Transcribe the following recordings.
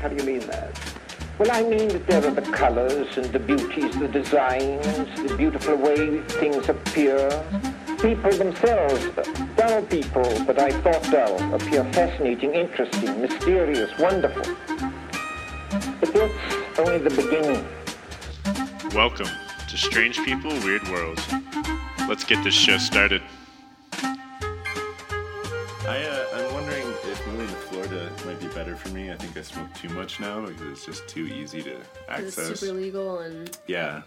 How do you mean that? Well, I mean that there are the colors and the beauties, the designs, the beautiful way things appear. People themselves, dull people, but I thought dull, appear fascinating, interesting, mysterious, wonderful. But that's only the beginning. Welcome to Strange People, Weird Worlds. Let's get this show started. Think I smoke too much now because it's just too easy to access. It's super legal and Yeah.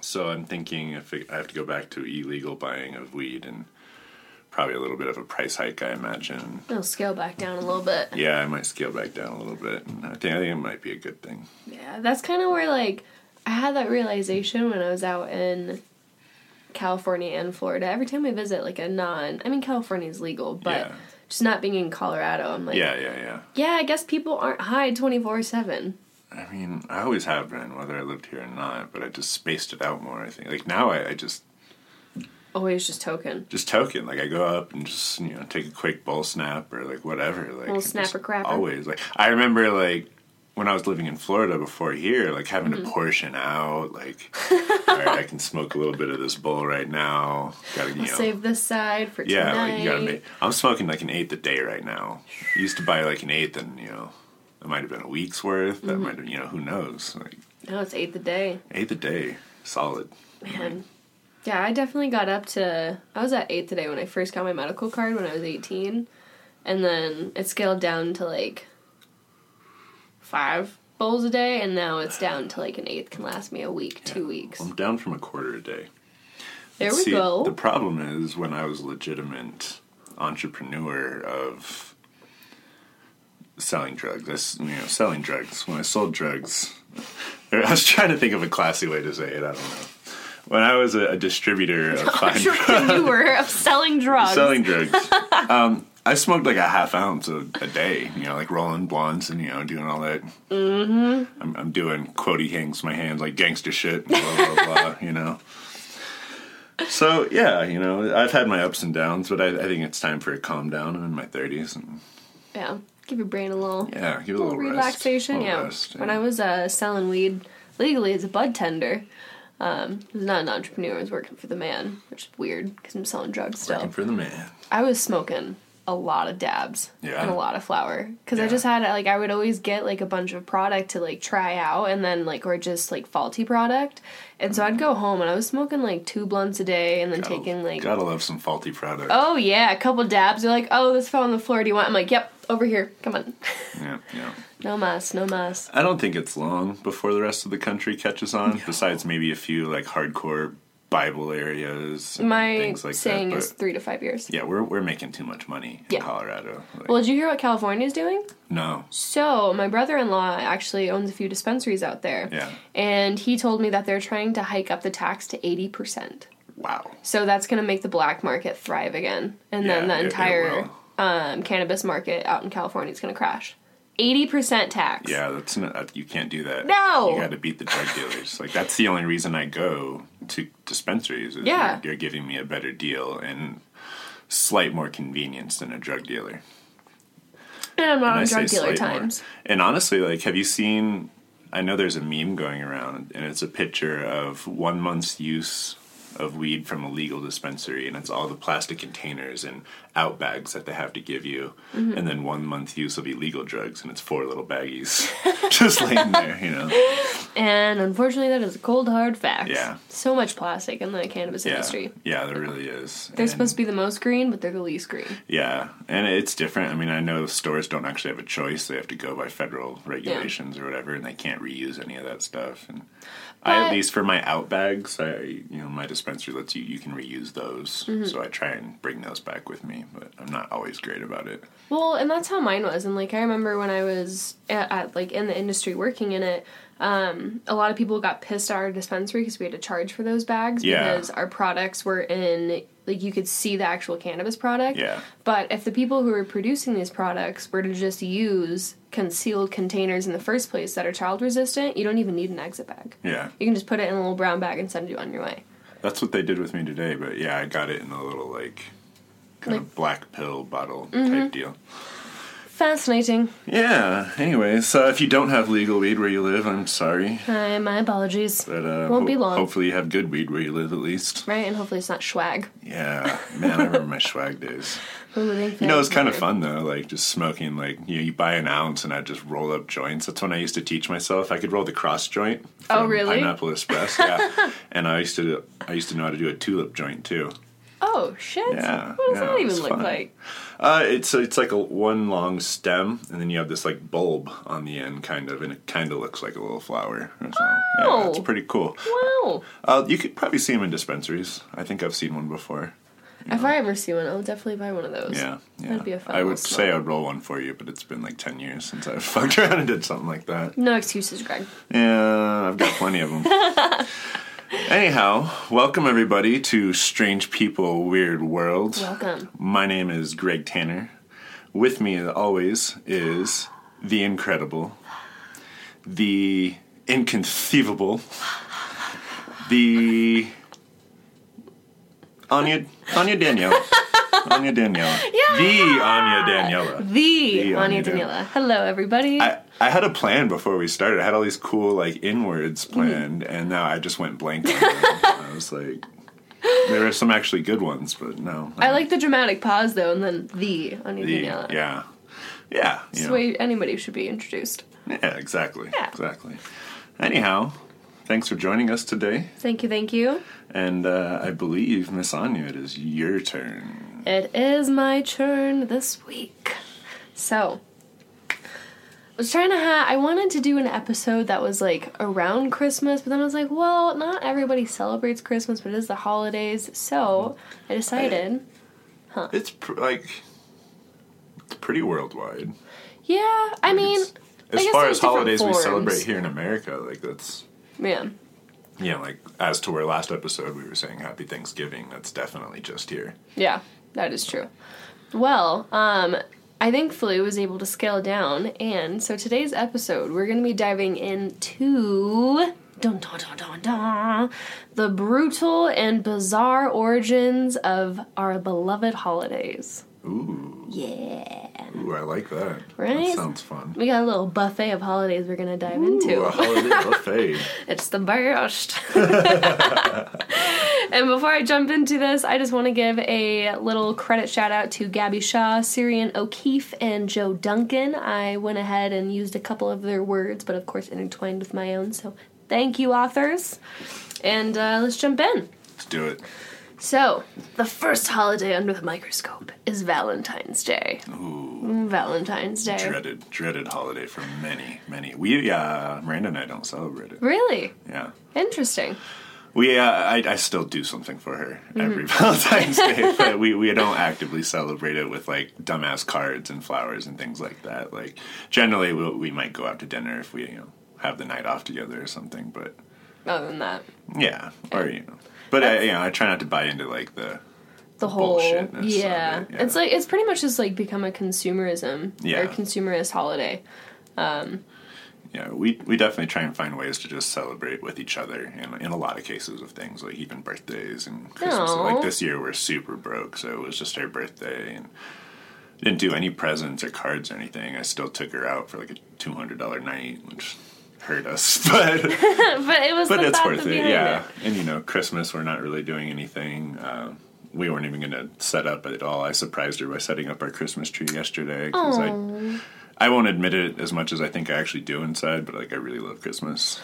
So I'm thinking if I have to go back to illegal buying of weed and probably a little bit of a price hike, I imagine. it'll scale back down a little bit. Yeah, I might scale back down a little bit. And I think I think it might be a good thing. Yeah, that's kind of where like I had that realization when I was out in California and Florida. Every time I visit like a non, I mean California is legal, but Yeah. Just not being in Colorado, I'm like, Yeah, yeah, yeah. yeah, I guess people aren't high twenty four seven. I mean, I always have been, whether I lived here or not, but I just spaced it out more. I think, like now, I, I just Always just token. just token. Like I go up and just you know take a quick bowl snap or like whatever. Like snapper crapper. Always like I remember like when I was living in Florida before here, like having Mm-hmm. to portion out. Like, all right, I can smoke a little bit of this bowl right now. Got to you know. Save this side for yeah, tonight. like you gotta make. I'm smoking like an eighth a day right now. Used to buy like an eighth, and you know, it might have been a week's worth. That Mm-hmm. might have, you know, who knows? Like Now it's eighth a day. eighth a day, solid. Man. Yeah, I definitely got up to. I was at eight today when I first got my medical card when I was 18. And then it scaled down to like five bowls a day. And now it's down to like an eighth can last me a week, two weeks. I'm down from a quarter a day. There we See, go. The problem is when I was a legitimate entrepreneur of selling drugs. I, you know, selling drugs. When I sold drugs, I was trying to think of a classy way to say it. I don't know. When I was a, a distributor of fine drugs, of selling drugs. selling drugs, um, I smoked like a half ounce a, a day. You know, like rolling blunts and you know doing all that. Mm-hmm. I'm, I'm doing quotey hangs my hands like gangster shit. Blah blah blah. You know. So yeah, you know, I've had my ups and downs, but I, I think it's time for a calm down. I'm in my 30s, and Yeah. Give your brain a little. yeah, give it a little little relaxation. Rest, a yeah. little rest, When I was uh, selling weed legally as a bud tender, um, I was not an entrepreneur. I was working for the man, which is weird because I'm selling drugs still. working for the man. I was smoking a lot of dabs Yeah. and a lot of flour because I just had like I would always get like a bunch of product to like try out and then like or just like faulty product, and so I'd go home and I was smoking like two blunts a day and then Gotta- taking like gotta love some faulty product. oh yeah a couple dabs. You're like oh this fell on the floor. Do you want? I'm like yep over here. Come on. Yeah, yeah. no mas, no mas. I don't think it's long before the rest of the country catches on. Besides maybe a few like hardcore Bible areas, and My things like saying that. is three to five years. yeah, we're we're making too much money in Yeah. Colorado. Like, Well, did you hear what California's doing? no, So, my brother in law actually owns a few dispensaries out there. Yeah. And he told me that they're trying to hike up the tax to 80%. wow. So, that's going to make the black market thrive again. And Yeah, then the it- it entire um, cannabis market out in California is going to crash. 80% tax. Yeah, that's not, you can't do that. No! you got to beat the drug dealers. like that's the only reason I go to dispensaries. Is Yeah. you're, you're giving me a better deal and slight more convenience than a drug dealer. And I'm not And on say drug dealer slight more. And honestly, like, have you seen? I know there's a meme going around, and it's a picture of one month's use of weed from a legal dispensary, and it's all the plastic containers and out bags that they have to give you, Mm-hmm. and then one month use of illegal drugs, and it's four little baggies just laying there, you know. And unfortunately, that is a cold, hard fact. Yeah. So much plastic in the cannabis Yeah, industry. yeah, there really is. They're And- supposed to be the most green, but they're the least green. Yeah, and it's different. I mean, I know stores don't actually have a choice; they have to go by federal regulations or whatever, and they can't reuse any of that stuff. And I, at least for my out bags, I you know my dispensary lets you you can reuse those, Mm-hmm. so I try and bring those back with me. But I'm not always great about it. Well, and that's how mine was. And like I remember when I was at, at like in the industry working in it, um, a lot of people got pissed at our dispensary because we had to charge for those bags Yeah. because our products were in like you could see the actual cannabis product. Yeah. But if the people who are producing these products were to just use concealed containers in the first place that are child resistant, you don't even need an exit bag. Yeah, You can just put it in a little brown bag and send you on your way. that's what they did with me today. But yeah, I got it in a little like kind Like- of black pill bottle Mm-hmm. type deal. Fascinating. Yeah. Anyway, so if you don't have legal weed where you live, I'm sorry. Hi, my apologies. But uh, Won't be long. Hopefully, you have good weed where you live at least. Right, and hopefully it's not swag. Yeah, man, I remember my swag days. Ooh, You know, it's kind of fun though, like just smoking. Like you know, you buy an ounce and I just roll up joints. That's when I used to teach myself. I could roll the cross joint. Oh, really? Pineapple Express, yeah. and I used to, I used to know how to do a tulip joint too. Oh shit! Yeah, What does yeah, that even look fun. like? Uh, it's it's like a one long stem, and then you have this like bulb on the end, kind of, and it kind of looks like a little flower. So, yeah, Oh. it's pretty cool. Wow. Uh, you could probably see them in dispensaries. I think I've seen one before. If I ever see one, I'll definitely buy one of those. Yeah, yeah. That'd be a fun I would say. I'd roll one for you, but it's been like ten years since I fucked around and did something like that. No excuses, Greg. Yeah, I've got plenty of them. Anyhow, welcome everybody to Strange People Weird World. Welcome. My name is Greg Tanner. With me, as always, is the incredible, the inconceivable, the Anya Anya Daniela. Anya Daniela. The Anya Daniela. The, The Anya Anya Daniela. Hello, everybody. I, I had a plan before we started. I had all these cool like inwards planned, and now I just went blank on them. I was like, there are some actually good ones, but no. I like the dramatic pause though, and then the Anya the Daniela. yeah, yeah, It's the way anybody should be introduced. yeah, exactly, Yeah. exactly. Anyhow, thanks for joining us today, Thank you, thank you. and uh, I believe Miss Anya, it is your turn. It is my turn this week. So, I was trying to have. I wanted to do an episode that was like around Christmas, but then I was like, well, not everybody celebrates Christmas, but it is the holidays. So, I decided, It's pr- like it's pretty worldwide. yeah, I mean, It's- I as far as holidays we celebrate here in America, like that's yeah. Yeah, like as to where last episode we were saying Happy Thanksgiving, that's definitely just here. Yeah, that is true. Well, um, I thankfully was able to scale down, and so today's episode we're going to be diving into dun, dun, dun, dun, dun, the brutal and bizarre origins of our beloved holidays. Ooh, Yeah, ooh, I like that. Right? That sounds fun. we got a little buffet of holidays we're going to dive Ooh, into. a holiday buffet. It's the best. and before I jump into this, I just want to give a little credit shout out to Gabby Shaw, Syrian O'Keefe, and Joe Duncan. I went ahead and used a couple of their words, but of course intertwined with my own. So thank you, authors. And uh, let's jump in. Let's do it. So, the first holiday under the microscope is Valentine's Day. Ooh, Valentine's Day. dreaded, dreaded holiday for many, many. We, uh, Miranda and I don't celebrate it. Really? Yeah. Interesting. We, uh, I, I still do something for her Mm-hmm. every Valentine's Day, but we, we don't actively celebrate it with like dumbass cards and flowers and things like that. Like generally, we we might go out to dinner if we you know have the night off together or something. But Other than that, yeah, or you know, but I, you know, I try not to buy into like the the whole bullshitness of yeah. it, yeah. it's like it's pretty much just like become a consumerism Yeah. or consumerist holiday Um, yeah. We we definitely try and find ways to just celebrate with each other in in a lot of cases of things like even birthdays and Christmas. Like this year, we're super broke, so it was just her birthday and. Didn't do any presents or cards or anything. I still took her out for like a two hundred dollar night, which hurt us, but but it was but the it's worth it. Yeah, it. and you know, Christmas we're not really doing anything. Uh, we weren't even going to set up at all. I surprised her by setting up our Christmas tree yesterday because I I won't admit it as much as I think I actually do inside, but like I really love Christmas.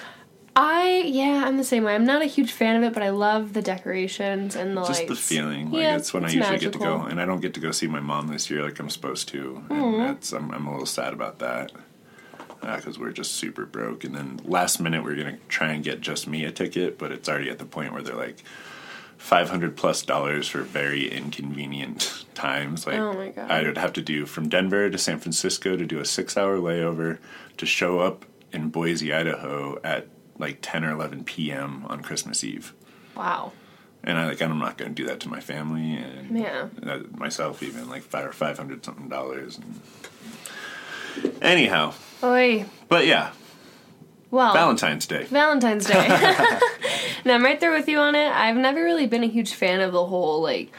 I yeah, I'm the same way. I'm not a huge fan of it, but I love the decorations and the Just lights. the feeling, like Yeah, it's when it's I usually get to go, and I don't get to go see my mom this year like I'm supposed to, and Mm-hmm. that's I'm, I'm a little sad about that because we're just super broke. And then last minute we're gonna try and get just me a ticket, but it's already at the point where they're like five hundred plus dollars for very inconvenient times. Like Oh my God. I would have to do from Denver to San Francisco to do a six hour layover to show up in Boise, Idaho at like ten or eleven p.m. on Christmas Eve. Wow. And I like I'm not going to do that to my family and Yeah. uh, myself even like five or five hundred something dollars. And... Anyhow, Oi. but yeah, Well, Valentine's Day. Valentine's Day. and I'm right there with you on it. I've never really been a huge fan of the whole like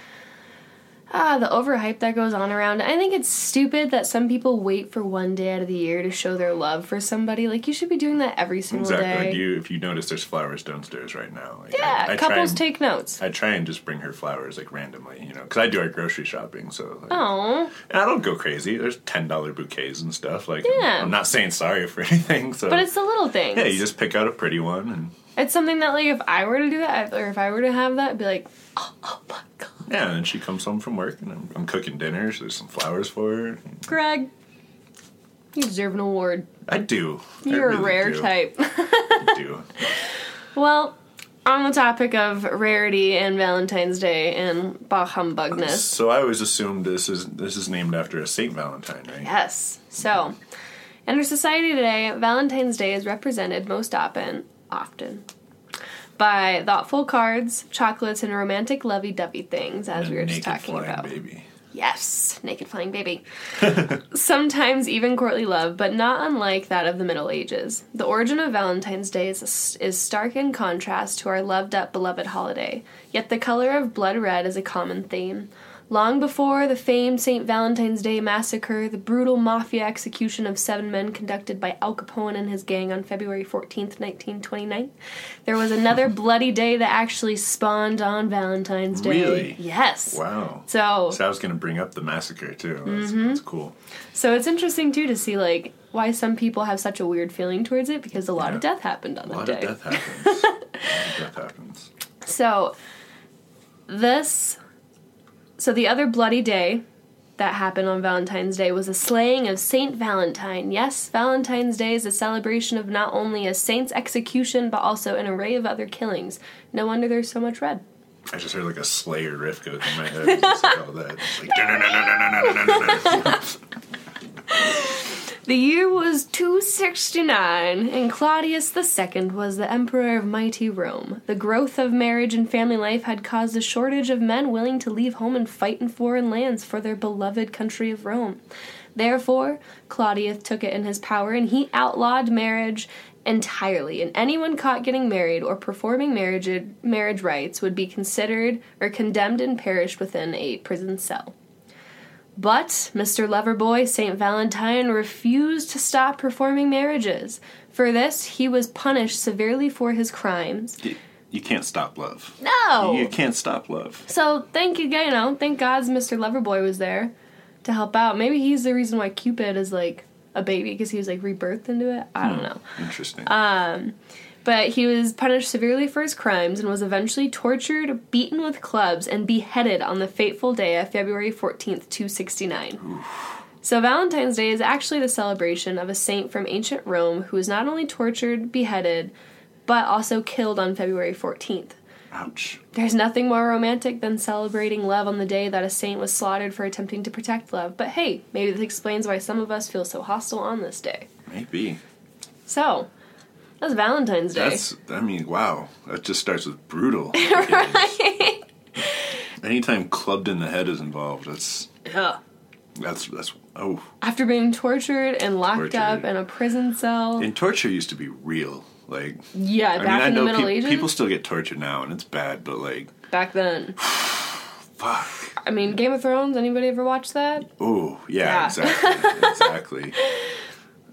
ah, the overhype that goes on around. I think it's stupid that some people wait for one day out of the year to show their love for somebody. Like you should be doing that every single Exactly. day. Like you, if you notice, there's flowers downstairs right now. Like, yeah, I, I couples and- take notes. I try and just bring her flowers like randomly, you know, because I do our grocery shopping. So, like, Oh, and I don't go crazy. There's ten dollar bouquets and stuff. Like, Yeah. I'm not saying sorry for anything. So, but it's the little things. yeah, you just pick out a pretty one, and It's something that like if I were to do that, or if I were to have that, I'd be like, oh, oh god, yeah, and she comes home from work, and I'm, I'm cooking dinner. So there's some flowers for her. Greg, you deserve an award. I do. You're a really rare do. type. I do. well, on the topic of rarity and Valentine's Day and bah humbugness. So I always assumed this is this is named after a Saint Valentine, right? Yes. So, in our society today, Valentine's Day is represented most often, often, by thoughtful cards, chocolates, and romantic lovey-dovey things, as And we were just talking flying about. baby. Yes, naked flying baby. Sometimes even courtly love, but not unlike that of the Middle Ages. The origin of Valentine's Day is, is stark in contrast to our loved up, beloved holiday. Yet the color of blood red is a common theme. Long before the famed St. Valentine's Day massacre, the brutal mafia execution of seven men conducted by Al Capone and his gang on February 14th, 1929, there was another bloody day that actually spawned on Valentine's Day. Really? Yes. Wow. So, So I was going to bring up the massacre too. That's, Mm-hmm. that's cool. So it's interesting too to see like why some people have such a weird feeling towards it because a lot of death happened on A that lot day. of death happens. a lot of death happens. So this so the other bloody day that happened on Valentine's Day was a slaying of Saint Valentine. Yes, Valentine's Day is a celebration of not only a saint's execution but also an array of other killings. No wonder there's so much red. I just heard like a Slayer riff go through my head. It's like all that. It's like. The year was 269, and Claudius II was the emperor of mighty Rome. The growth of marriage and family life had caused a shortage of men willing to leave home and fight in foreign lands for their beloved country of Rome. Therefore, Claudius took it in his power and he outlawed marriage entirely, and anyone caught getting married or performing marriage, marriage rites would be considered or condemned and perished within a prison cell. But Mr. Loverboy St. Valentine refused to stop performing marriages. For this, he was punished severely for his crimes. You- You can't stop love. No! You can't stop love. So thank you, you know, thank God's Mr. Loverboy was there to help out. Maybe he's the reason why Cupid is like a baby because he was like rebirthed into it. I don't hmm, know. Interesting. Um, But he was punished severely for his crimes and was eventually tortured, beaten with clubs, and beheaded on the fateful day of February 14th, 269. So, Valentine's Day is actually the celebration of a saint from ancient Rome who was not only tortured, beheaded, but also killed on February 14th. Ouch. There's nothing more romantic than celebrating love on the day that a saint was slaughtered for attempting to protect love. But hey, maybe this explains why some of us feel so hostile on this day. Maybe. So, that's Valentine's Day. That's. I mean, wow. That just starts with brutal. right. Anytime clubbed in the head is involved, that's Ugh. that's that's oh. After being tortured and locked Tortured. up in a prison cell. And torture used to be real. Like yeah, I back mean, I in the Middle peop- Ages. people still get tortured now, and it's bad. But like, back then. fuck. I mean, Game of Thrones. Anybody ever watch that? Oh yeah, Yeah. exactly, exactly.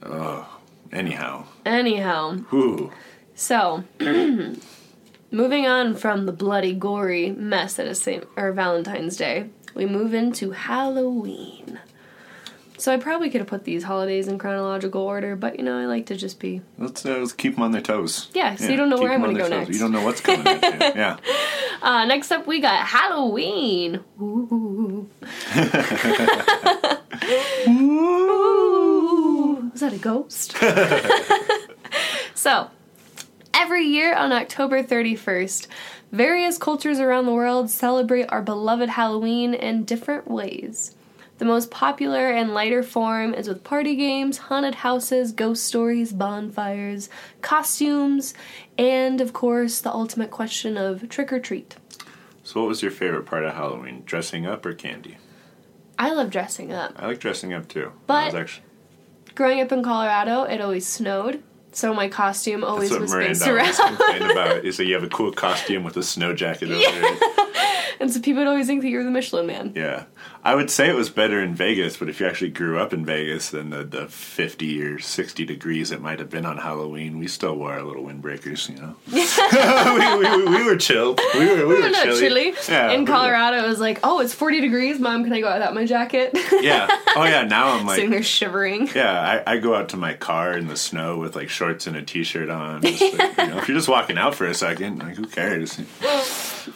Oh, anyhow, Anyhow, Ooh. so moving on from the bloody, gory mess that is Saint or Valentine's Day, we move into Halloween. So I probably could have put these holidays in chronological order, but you know I like to just be Let's uh, let's keep them on their toes. Yeah, so you don't know where I'm 'em gonna go toes. next. You don't know what's coming at you. Yeah. Uh, next up, we got Halloween. Ooh. Ooh. Was that a ghost? so, every year on October 31st, various cultures around the world celebrate our beloved Halloween in different ways. The most popular and lighter form is with party games, haunted houses, ghost stories, bonfires, costumes, and of course, the ultimate question of trick or treat. So, what was your favorite part of Halloween? Dressing up or candy? I love dressing up. I like dressing up too. But- actually, Growing up in Colorado, it always snowed, so my costume always that's what was Miranda based around. complained about. Is that you have a cool costume with a snow jacket over it. and so people would always think that you were the Michelin Man. Yeah. I would say it was better in Vegas, but if you actually grew up in Vegas, then the, the 50 or 60 degrees it might have been on Halloween, we still wore our little windbreakers, you know? we, we, we were chill. We were, we We were were not chilly. chilly. Yeah, In we were- Colorado, it was like, oh, it's 40 degrees. Mom, can I go out without my jacket? Yeah. Oh, yeah. Now I'm like Sitting there shivering. yeah, I, I go out to my car in the snow with like shorts and a t shirt on. Just like, you know, if you're just walking out for a second, like, who cares?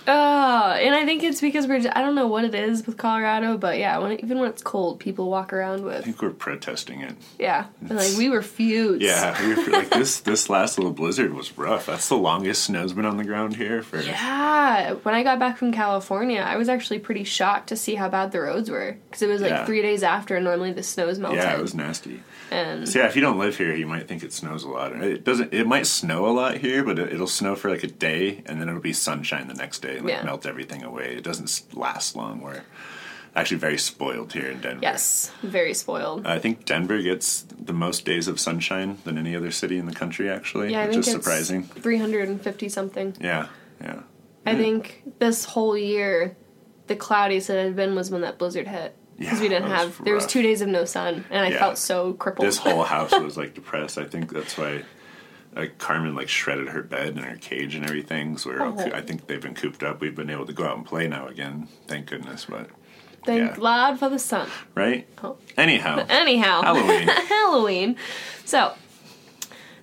Oh, and I think it's because we're, I don't know what it is with Colorado, but yeah, when even when it's cold, people walk around with. I think we're protesting it. yeah. And like, we were refuse. Yeah, we were, like this this last little blizzard was rough. That's the longest snow's been on the ground here for Yeah, when I got back from California, I was actually pretty shocked to see how bad the roads were because it was like Yeah. three days after and normally the snow's melted. Yeah, it was nasty. and So yeah, if you don't live here, you might think it snows a lot. It doesn't. It might snow a lot here, but it, it'll snow for like a day, and then it'll be sunshine the next day and like Yeah. melt everything away. It doesn't last long. We're actually very spoiled here in Denver. yes, very spoiled. I think Denver gets the most days of sunshine than any other city in the country, actually, yeah, I which is surprising. 350 something. Yeah, yeah. I think this whole year, the cloudiest it had been was when that blizzard hit. Because Yeah, we didn't have, there was two days of no sun, and I Yeah. felt so crippled. This whole house was like depressed. I think that's why. Like Carmen like shredded her bed and her cage and everything. So we're all, Oh. I think they've been cooped up. We've been able to go out and play now again. Thank goodness. But Thank yeah. God for the sun. right. Oh. Anyhow, Anyhow, Halloween. Halloween. So,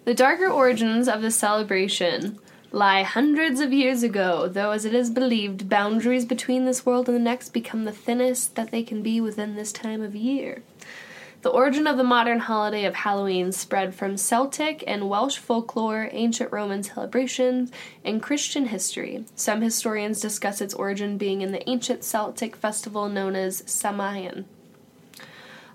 the darker origins of the celebration lie hundreds of years ago, though, as it is believed, boundaries between this world and the next become the thinnest that they can be within this time of year. The origin of the modern holiday of Halloween spread from Celtic and Welsh folklore, ancient Roman celebrations, and Christian history. Some historians discuss its origin being in the ancient Celtic festival known as Samayan.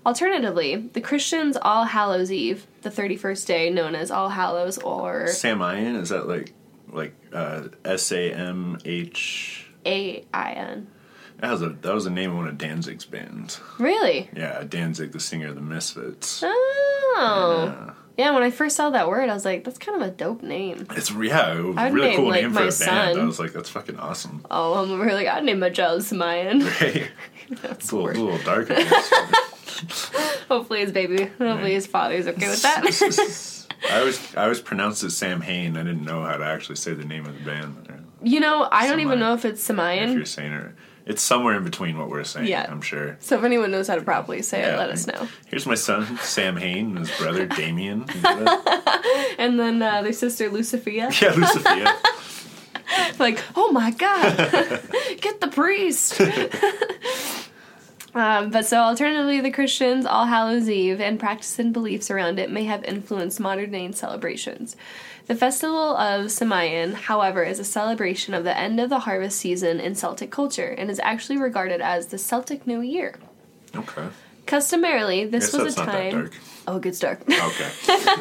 Alternatively, the Christians' All Hallows Eve, the 31st day known as All Hallows or Samian is that like like uh, S A M H? A I N. That was a that was the name of one of Danzig's bands. Really? Yeah, Danzig, the singer of the Misfits. Oh. Yeah. Yeah, when I first saw that word, I was like, that's kind of a dope name. It's yeah, it was a really name, cool like, name for a band. son. I was like, that's fucking awesome. Oh, I'm here like, I'd name my child Samayan. Hey, that's it's a little, little dark. Hopefully his baby, hopefully his father's okay with that. I always I always pronounced it Sam Hain. I didn't know how to actually say the name of the band. you know, I don't even know if it's If you're saying it, it's somewhere in between what we're saying. Yeah. I'm sure. So if anyone knows how to properly say it, let us know. Here's my son Sam Hain and his brother Damien. And then uh, their sister Lucifia. yeah, Lucifia. like, oh my god, get the priest. Um, but so, alternatively, the Christians' All Hallows Eve and practice and beliefs around it may have influenced modern day celebrations. The festival of Samayan, however, is a celebration of the end of the harvest season in Celtic culture and is actually regarded as the Celtic New Year. Okay. Customarily, this was a time. dark. Oh, good start. Okay.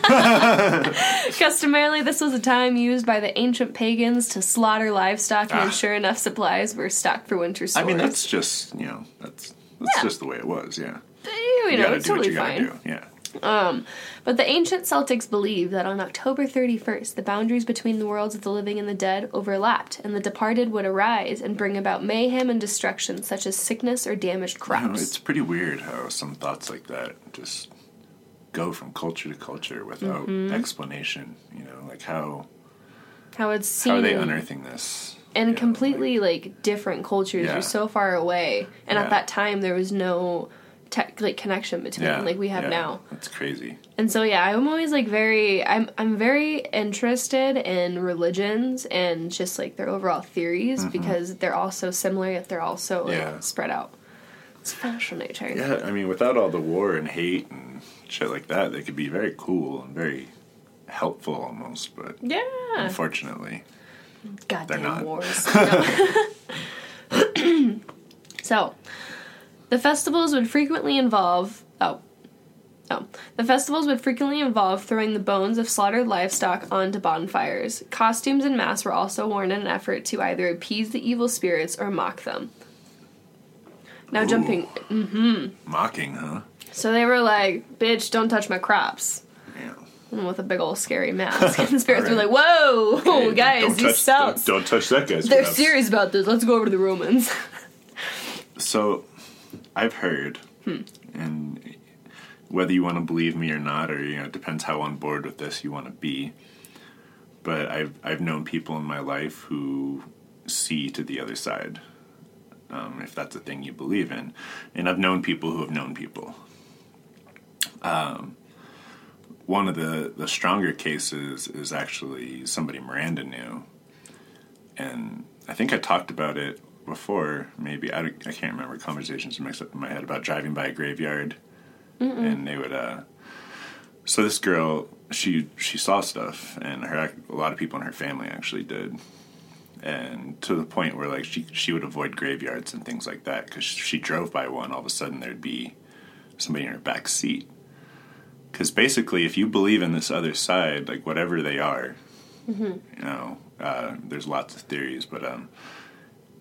Customarily, this was a time used by the ancient pagans to slaughter livestock and Ah. ensure enough supplies were stocked for winter I mean, that's just you know that's that's Yeah. just the way it was. Yeah. you You know, gotta it's do what totally you gotta fine. do. Yeah. Um, but the ancient Celtics believed that on October 31st, the boundaries between the worlds of the living and the dead overlapped, and the departed would arise and bring about mayhem and destruction, such as sickness or damaged I don't know, crops. it's pretty weird how some thoughts like that just go from culture to culture without Mm-hmm. explanation. You know, like how how it's seen how are they unearthing this? And know, completely like, different cultures Yeah. are so far away, and Yeah. at that time there was no tech like connection between yeah, like we have yeah, now. That's crazy. And so yeah, I'm always like very I'm I'm very interested in religions and just like their overall theories because they're all so similar yet they're also like Mm-hmm. Spread out. It's fascinating. Yeah, I mean, without all the war and hate and shit like that, they could be very cool and very helpful almost. But Yeah. unfortunately, Goddamn not. wars. So, the festivals would frequently involve. Oh. Oh. The festivals would frequently involve throwing the bones of slaughtered livestock onto bonfires. Costumes and masks were also worn in an effort to either appease the evil spirits or mock them. Now, Ooh. jumping. Mm-hmm. Mocking, huh? So they were like, bitch, don't touch my crops. And with a big old scary mask. and the spirits were like, "Whoa, Hey, guys, don't these touch, Don't, don't touch that guy's they're breath. serious about this. Let's go over to the Romans." So, I've heard, Hmm. and whether you want to believe me or not, or you know, it depends how on board with this you want to be. But I've I've known people in my life who see to the other side, um, if that's a thing you believe in, and I've known people who have known people. Um, one of the the stronger cases is actually somebody Miranda knew, and I think I talked about it before. Maybe I, don't- I can't remember conversations mixed up in my head about driving by a graveyard, and they would. Uh, so this girl, she she saw stuff, and her a lot of people in her family actually did, and to the point where like she she would avoid graveyards and things like that because she drove by one, all of a sudden there'd be somebody in her back seat. Because basically, if you believe in this other side, like whatever they are, you know, uh, there's lots of theories, but um,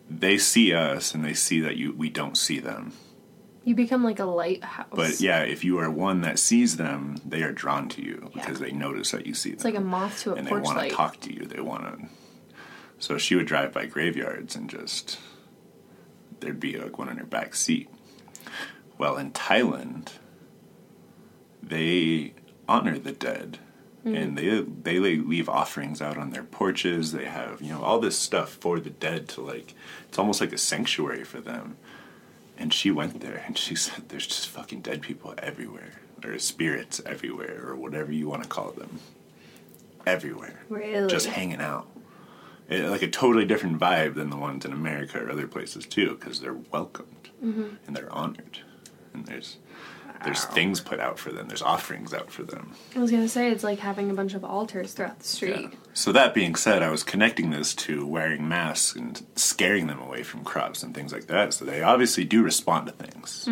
they see us and they see that you we don't see them. You become like a lighthouse. But yeah, if you are one that sees them, they are drawn to you Yeah. because they notice that you see it's them. like a moth to a and they want to talk to you. They want to. So she would drive by graveyards and just there'd be like one in her back seat. Well, in Thailand, they honor the dead, Hmm. and they they leave offerings out on their porches. They have you know all this stuff for the dead to like. It's almost like a sanctuary for them. And she went there and she said, "There's just fucking dead people everywhere, or spirits everywhere, or whatever you want to call them, everywhere, Really? just hanging out." It, like a totally different vibe than the ones in America or other places too, because they're welcomed Mm-hmm. and they're honored, and there's there's things put out for them. There's offerings out for them. I was gonna say it's like having a bunch of altars throughout the street. Yeah. So that being said, I was connecting this to wearing masks and scaring them away from crops and things like that. So they obviously do respond to things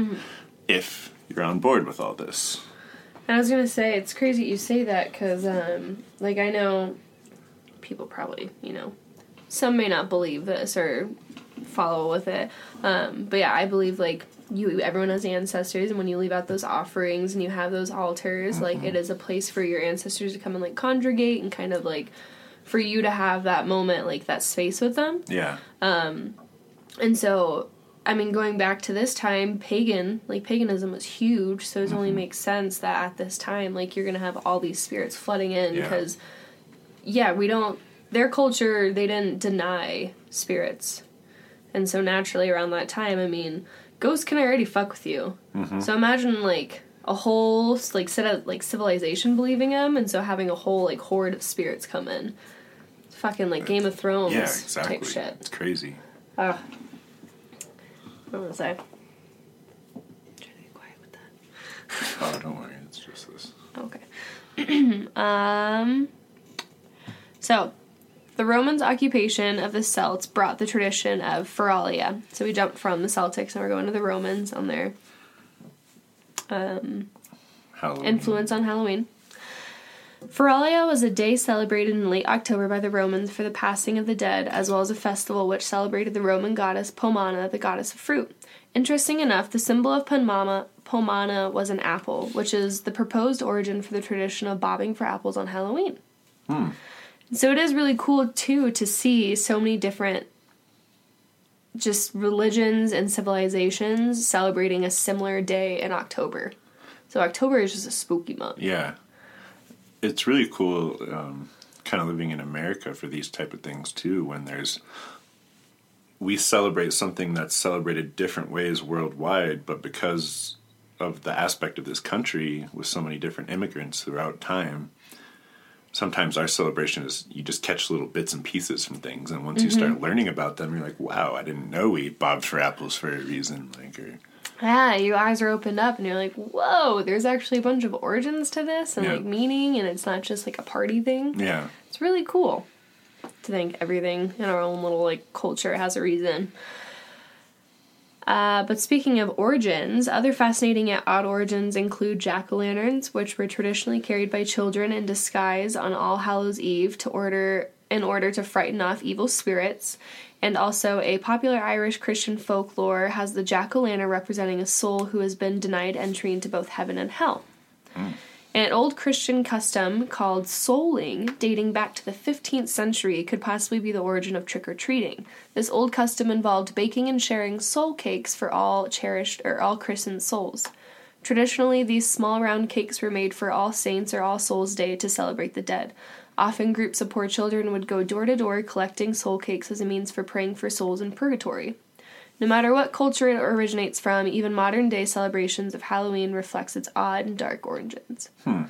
if you're on board with all this. And I was gonna say it's crazy you say that because, um, like, I know people probably, you know, some may not believe this or follow with it, um, but yeah, I believe like you, everyone has ancestors, and when you leave out those offerings and you have those altars, like it is a place for your ancestors to come and like congregate and kind of like for you to have that moment, like that space with them. Yeah. Um and so, I mean, going back to this time, pagan, like paganism was huge, so it only makes sense that at this time, like, you're gonna have all these spirits flooding in Yeah. because, yeah, we don't, their culture, they didn't deny spirits. And so, naturally, around that time, I mean, ghosts can already fuck with you. So, imagine, like, a whole, like, set of, like, civilization believing them, and so having a whole, like, horde of spirits come in. It's fucking, like, Game of Thrones Yeah, exactly. type shit. It's crazy. Oh. What was I? Try to be quiet with that. Oh, don't worry. It's just this. Okay. um. So, the Romans' occupation of the Celts brought the tradition of Feralia. So we jumped from the Celtics and we're going to the Romans on their um, Halloween. influence on Halloween. Feralia was a day celebrated in late October by the Romans for the passing of the dead, as well as a festival which celebrated the Roman goddess Pomona, the goddess of fruit. Interesting enough, the symbol of Pomona, Pomona was an apple, which is the proposed origin for the tradition of bobbing for apples on Halloween. Hmm. So it is really cool too to see so many different just religions and civilizations celebrating a similar day in October. So October is just a spooky month. Yeah. It's really cool um, kind of living in America for these type of things too when there's we celebrate something that's celebrated different ways worldwide, but because of the aspect of this country with so many different immigrants throughout time, sometimes our celebration is you just catch little bits and pieces from things, and once you mm-hmm. start learning about them, you're like, "Wow, I didn't know we bobbed for apples for a reason." Like, or Yeah, your eyes are opened up and you're like, whoa, there's actually a bunch of origins to this and Yeah. like meaning, and it's not just like a party thing. yeah, It's really cool to think everything in our own little like culture has a reason. Uh, but speaking of origins, other fascinating yet odd origins include jack o' lanterns, which were traditionally carried by children in disguise on All Hallows Eve to order in order to frighten off evil spirits. And also, a popular Irish Christian folklore has the jack o' lantern representing a soul who has been denied entry into both heaven and hell. An old Christian custom called souling, dating back to the 15th century, could possibly be the origin of trick or treating. This old custom involved baking and sharing soul cakes for all cherished or all christened souls. Traditionally, these small round cakes were made for All Saints or All Souls Day to celebrate the dead. Often, groups of poor children would go door to door collecting soul cakes as a means for praying for souls in purgatory. No matter what culture it originates from, even modern day celebrations of Halloween reflects its odd and dark origins. Hmm.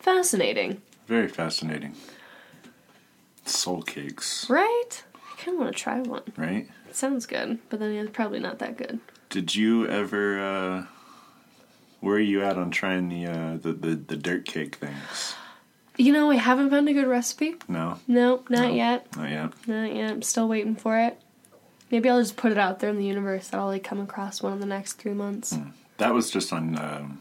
Fascinating, Very fascinating. Soul cakes, right? I kind of want to try one. right? It sounds good, but then it's probably not that good. Did you ever? uh Where are you at on trying the uh the the, the dirt cake things? You know, I haven't found a good recipe. No, No, not No. yet. not yet. Not yet. I'm still waiting for it. Maybe I'll just put it out there in the universe that I'll like come across one in the next three months. That was just on um,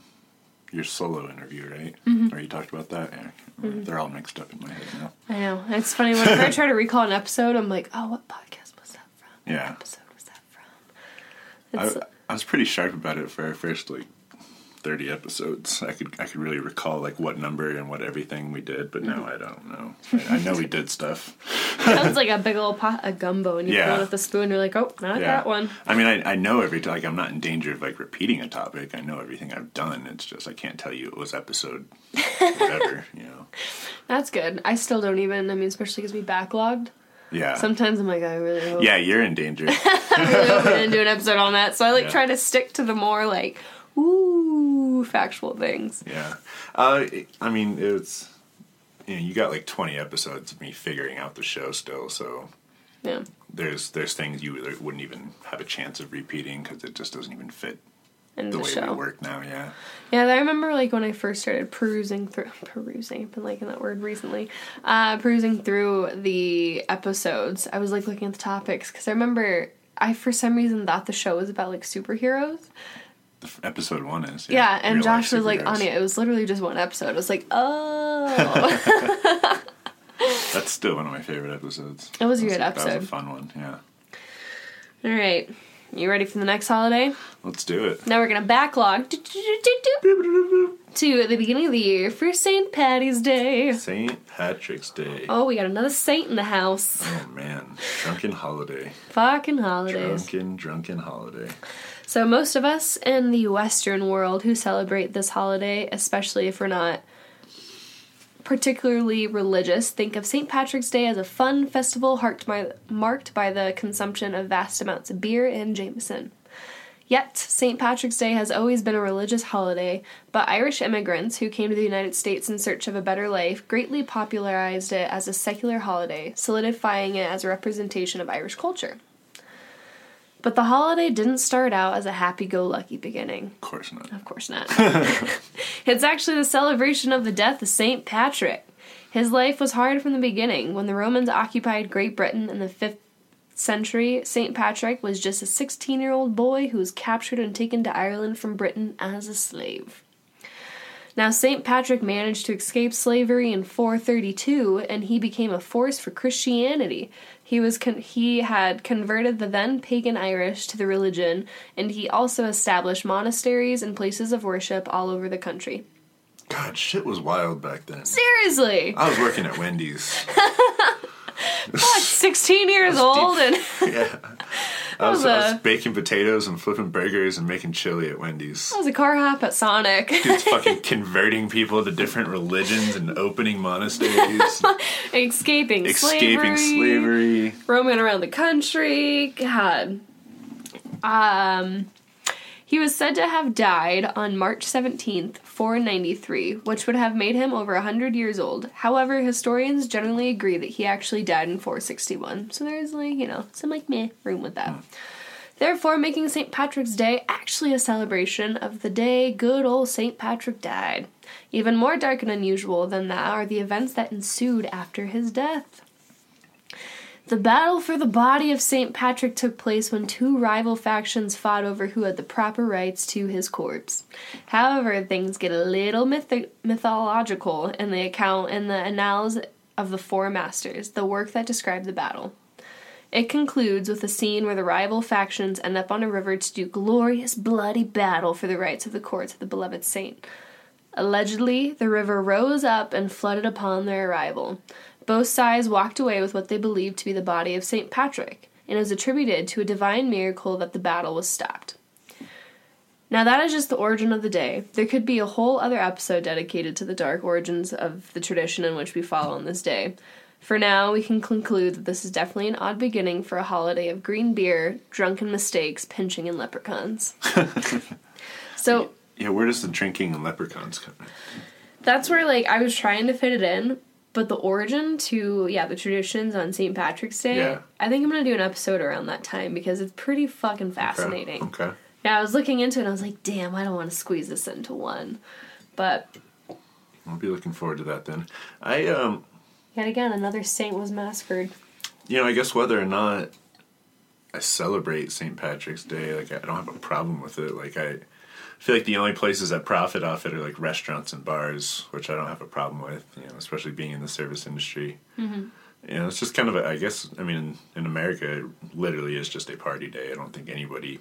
your solo interview, right? Mm-hmm. Or you talked about that? Yeah, they're all mixed up in my head now. I know. It's funny whenever I try to recall an episode, I'm like, oh, what podcast was that from? What Yeah. episode was that from? I, I was pretty sharp about it for our first like thirty episodes. I could I could really recall like what number and what everything we did, but now mm-hmm. I don't know. I, I know we did stuff. sounds like a big old pot of gumbo, and you Yeah. pull it with a spoon. You're like, oh, not Yeah. that one. I mean, I, I know every like I'm not in danger of like repeating a topic. I know everything I've done. It's just I can't tell you it was episode whatever. You know. That's good. I still don't even. I mean, especially because we backlogged. Yeah. Sometimes I'm like, I really hope. yeah, you're in danger. I really hope we didn't do an episode on that. So I like Yeah. try to stick to the more like, ooh, factual things. Yeah. Uh, I mean, it's you know, you got like 20 episodes of me figuring out the show still, so Yeah. there's there's things you wouldn't even have a chance of repeating because it just doesn't even fit And the, the, way show. we work now. Yeah. Yeah, I remember like when I first started perusing through perusing. I've been liking that word recently. Uh, perusing through the episodes, I was like looking at the topics because I remember I for some reason thought the show was about like superheroes. Episode one is. Yeah, and Josh was like. Anya, it was literally just one episode. I was like, oh. That's still one of my favorite episodes. It was a That episode. That was a fun one. Yeah. All right, you ready for the next holiday? Let's do it. Now we're gonna backlog to the beginning of the year for St. Patty's Day. St. Patrick's Day. Oh, we got another saint in the house. Oh man, drunken holiday. Fucking holidays. Drunken, drunken holiday. So, most of us in the Western world who celebrate this holiday, especially if we're not particularly religious, think of St. Patrick's Day as a fun festival marked by, the consumption of vast amounts of beer and Jameson. Yet, St. Patrick's Day has always been a religious holiday, but Irish immigrants who came to the United States in search of a better life greatly popularized it as a secular holiday, solidifying it as a representation of Irish culture. But the holiday didn't start out as a happy go lucky beginning. Of course not. Of course not. it's actually the celebration of the death of St. Patrick. His life was hard from the beginning. When the Romans occupied Great Britain in the 5th century, St. Patrick was just a 16 year old boy who was captured and taken to Ireland from Britain as a slave. Now, St. Patrick managed to escape slavery in 432 and he became a force for Christianity. He was con- he had converted the then pagan Irish to the religion and he also established monasteries and places of worship all over the country. God, shit was wild back then. Seriously! I was working at Wendy's. What, 16 years old and yeah. I was, was I was baking potatoes and flipping burgers and making chili at Wendy's. I was a car hop at Sonic. Dude's fucking converting people to different religions and opening monasteries, Escaping escaping slavery. slavery. roaming around the country. God. Um, he was said to have died on March 17th, 493, which would have made him over 100 years old. However, historians generally agree that he actually died in 461. So there's, like, you know, some, like, meh room with that. Therefore, making St. Patrick's Day actually a celebration of the day good old St. Patrick died. Even more dark and unusual than that are the events that ensued after his death. The battle for the body of St. Patrick took place when two rival factions fought over who had the proper rights to his corpse. However, things get a little myth- mythological in the account in the Annals of the Four Masters, the work that described the battle. It concludes with a scene where the rival factions end up on a river to do glorious bloody battle for the rights of the corpse of the beloved saint. Allegedly, the river rose up and flooded upon their arrival. Both sides walked away with what they believed to be the body of St. Patrick, and it was attributed to a divine miracle that the battle was stopped. Now, that is just the origin of the day. There could be a whole other episode dedicated to the dark origins of the tradition in which we follow on this day. For now, we can conclude that this is definitely an odd beginning for a holiday of green beer, drunken mistakes, pinching, and leprechauns. so, Yeah, where does the drinking and leprechauns come in? that's where like I was trying to fit it in, but the origin to yeah the traditions on St. Patrick's Day. Yeah. I think I'm gonna do an episode around that time because it's pretty fucking fascinating. Okay. okay. Yeah, I was looking into it and I was like, damn, I don't want to squeeze this into one, but I'll be looking forward to that then. I um yet again another saint was massacred. you know, I guess whether or not I celebrate St. Patrick's Day, like I don't have a problem with it. Like I feel like the only places that profit off it are like restaurants and bars, which I don't have a problem with. You know, especially being in the service industry. Mm-hmm. You know, it's just kind of a, I guess I mean in, in America, it literally is just a party day. I don't think anybody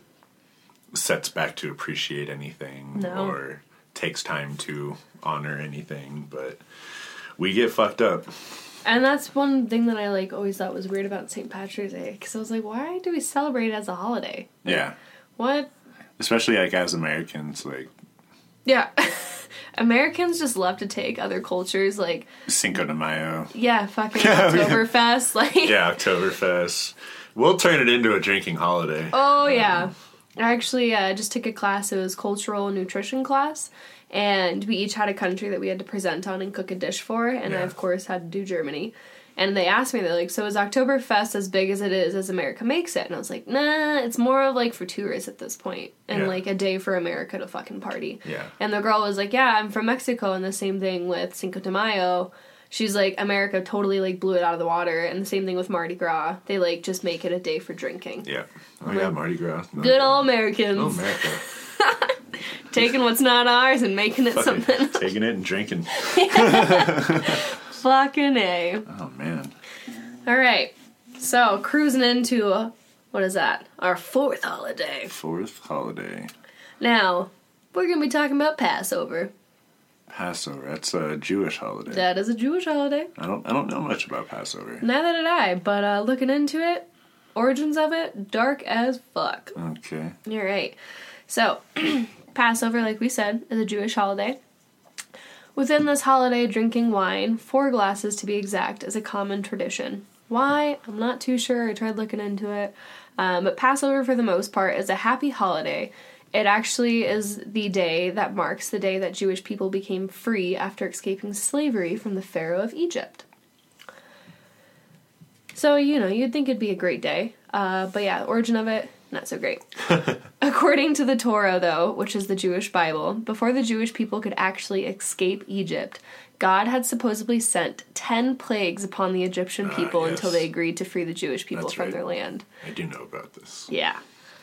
sets back to appreciate anything No. or takes time to honor anything, but we get fucked up. And that's one thing that I like always thought was weird about St. Patrick's Day because I was like, why do we celebrate it as a holiday? Yeah. What? Especially like as Americans, like Yeah. Americans just love to take other cultures like Cinco de Mayo. yeah, fucking Yeah, yeah. Oktoberfest, like Yeah, Oktoberfest. We'll turn it into a drinking holiday. Oh yeah. I actually uh, just took a class. It was cultural nutrition class, and we each had a country that we had to present on and cook a dish for. And I of course had to do Germany. And they asked me, they're like, "So is Oktoberfest as big as it is as America makes it?" And I was like, "Nah, it's more of like for tourists at this point, and Yeah. like a day for America to fucking party." Yeah. And the girl was like, "Yeah, I'm from Mexico," and the same thing with Cinco de Mayo. She's like, America totally like blew it out of the water, and the same thing with Mardi Gras. They like just make it a day for drinking. Yeah. Oh yeah, Mardi Gras. Good old Americans Oh, America. taking what's not ours and making it Fucking something. taking it and drinking. Fucking a. Oh. All right, so cruising into uh, what is that? Our fourth holiday. Fourth holiday. Now we're gonna be talking about Passover. Passover. That's a Jewish holiday. That is a Jewish holiday. I don't I don't know much about Passover. Neither did I, but uh, looking into it, origins of it, dark as fuck. Okay. You're right. So, Passover, like we said, is a Jewish holiday. Within this holiday, drinking wine, four glasses to be exact, is a common tradition. Why? I'm not too sure. I tried looking into it. Um, but Passover, for the most part, is a happy holiday. It actually is the day that marks the day that Jewish people became free after escaping slavery from the Pharaoh of Egypt. So, you know, you'd think it'd be a great day. Uh, but yeah, origin of it, not so great. According to the Torah, though, which is the Jewish Bible, before the Jewish people could actually escape Egypt, God had supposedly sent 10 plagues upon the Egyptian Ah, people yes. until they agreed to free the Jewish people That's from right. their land. I do know about this. Yeah.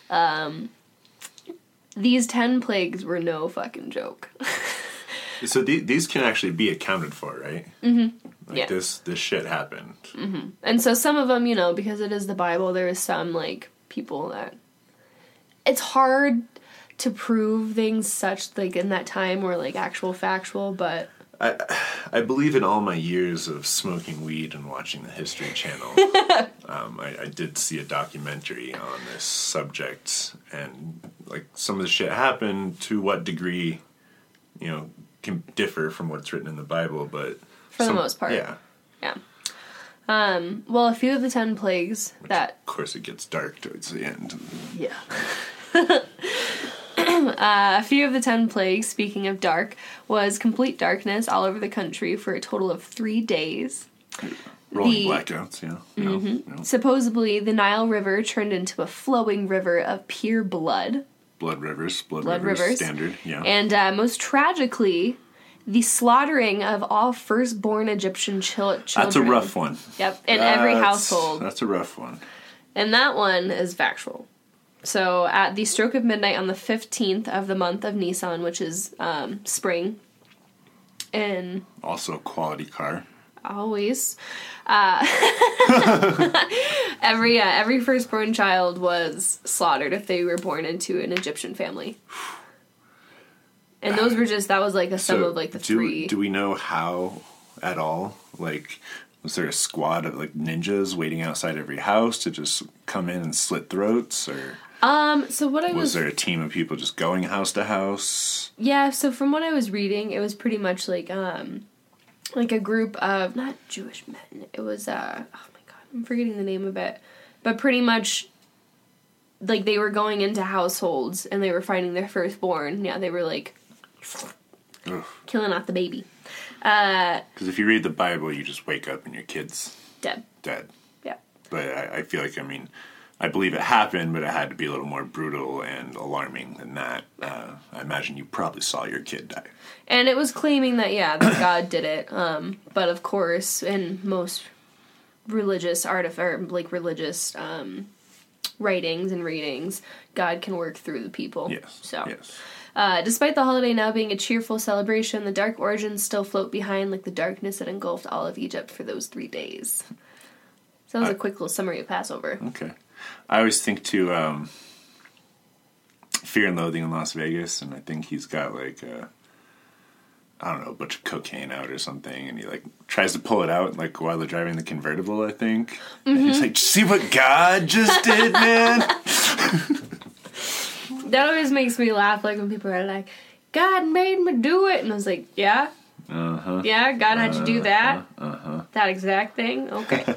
Um, these 10 plagues were no fucking joke. So the, these can actually be accounted for, right? Mm-hmm. Like Yeah. this this shit happened. And so some of them, you know, because it is the Bible, there is some like people that it's hard to prove things such like in that time or like actual factual, but I believe in all my years of smoking weed and watching the History Channel, um, I, I did see a documentary on this subject, and like some of the shit happened. To what degree, you know, can differ from what's written in the Bible, but For the most part. yeah. yeah. Um, well, a few of the ten plagues that Of course, it gets dark towards the end. Yeah. uh, a few of the ten plagues, speaking of dark, was complete darkness all over the country for a total of three days. Rolling The- blackouts, yeah. Mm-hmm. no. Supposedly, the Nile River turned into a flowing river of pure blood. Blood rivers, blood, Blood rivers, rivers. standard, yeah. And uh, most tragically, the slaughtering of all firstborn Egyptian chil- children. That's a rough one. Yep, in every household. That's a rough one. And that one is factual. So at the stroke of midnight on the 15th of the month of Nisan, which is um, spring, and Also, a quality car. always, uh, every uh, every firstborn child was slaughtered if they were born into an Egyptian family. And those were just that was like a sum So of like the do, three. Do we know how at all? Like, was there a squad of like ninjas waiting outside every house to just come in and slit throats, or um. So what I was was, there a team of people just going house to house? yeah. So from what I was reading, it was pretty much like um, like a group of not Jewish men. It was uh. Oh my god, I'm forgetting the name of it, but pretty much. Like they were going into households and they were finding their firstborn. Yeah, they were like Ugh. killing off the baby. Uh, Because if you read the Bible, you just wake up and your kid's dead. dead. Yeah. But I, I feel like, I mean, I believe it happened, but it had to be a little more brutal and alarming than that. Uh, I imagine you probably saw your kid die. And it was claiming that yeah, that God did it. Um, but of course, in most religious art or like religious um, writings and readings, God can work through the people. Yes. So, Yes. uh, despite the holiday now being a cheerful celebration, the dark origins still float behind like the darkness that engulfed all of Egypt for those three days. So that was a quick little summary of Passover. Okay. I always think to um, Fear and Loathing in Las Vegas, and I think he's got like a, I don't know, a bunch of cocaine out or something, and he like tries to pull it out like while they're driving the convertible. I think. And he's like, "See what God just did, man." That always makes me laugh, like when people are like, "God made me do it," and I was like, "Yeah, Uh huh. Yeah, God had you do that. That exact thing. Okay.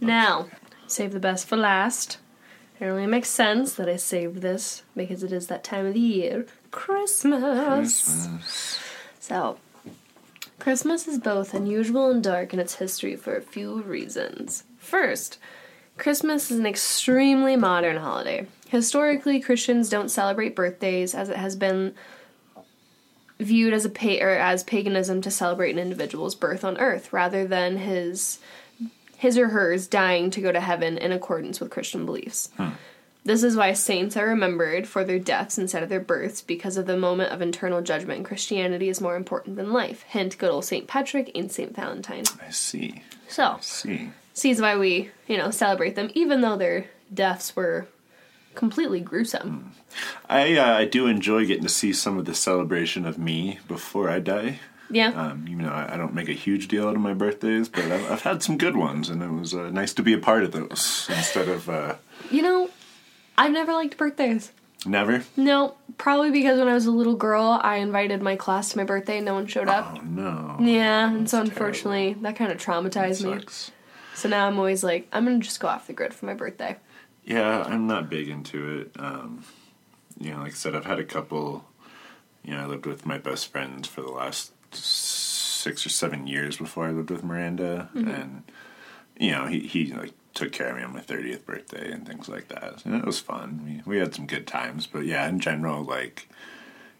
now, save the best for last. It only makes sense that I saved this because it is that time of the year, Christmas. So, Christmas is both unusual and dark in its history for a few reasons. First, Christmas is an extremely modern holiday. Historically, Christians don't celebrate birthdays as it has been viewed as a pa- or as paganism to celebrate an individual's birth on earth rather than his his or hers dying to go to heaven in accordance with Christian beliefs. This is why saints are remembered for their deaths instead of their births because of the moment of internal judgment. Christianity is more important than life. Hint, good old Saint Patrick and Saint Valentine. I see. So, I see. sees why we, you know, celebrate them, even though their deaths were completely gruesome. I uh, I do enjoy getting to see some of the celebration of me before I die. Yeah. Um, you know, I, I don't make a huge deal out of my birthdays, but I've, I've had some good ones, and it was uh, nice to be a part of those instead of uh, you know, I've never liked birthdays. never. No, probably because when I was a little girl, I invited my class to my birthday and no one showed up. Oh no. Yeah, and so unfortunately, that kind of traumatized me. Sucks. So now I'm always like, I'm gonna just go off the grid for my birthday. Yeah, I'm not big into it. Um, you know, like I said, I've had a couple. You know, I lived with my best friends for the last six or seven years before I lived with Miranda, mm-hmm. and you know, he he like took care of me on my thirtieth birthday and things like that. And it was fun. We we had some good times, but yeah, in general, like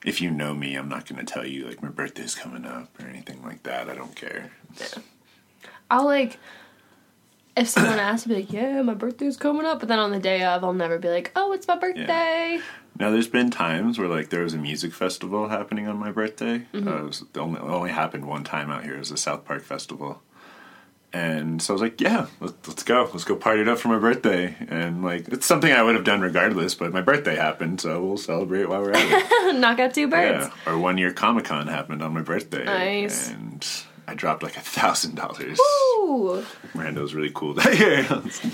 if you know me, I'm not going to tell you like my birthday's coming up or anything like that. I don't care. It's- I'll like, if someone asks, I'll be like, yeah, my birthday's coming up. But then on the day of, I'll never be like, oh, it's my birthday. Now, there's been times where like there was a music festival happening on my birthday. Mm-hmm. Uh, it, was the only, it only happened one time out here. It was the South Park Festival, and so I was like, "Yeah, let's, let's go. Let's go party it up for my birthday." And like it's something I would have done regardless, but my birthday happened, so we'll celebrate while we're at it. Knock out two birds. yeah. Or one year Comic Con happened on my birthday, Nice. and I dropped like a thousand dollars. Ooh. Miranda was really cool that year.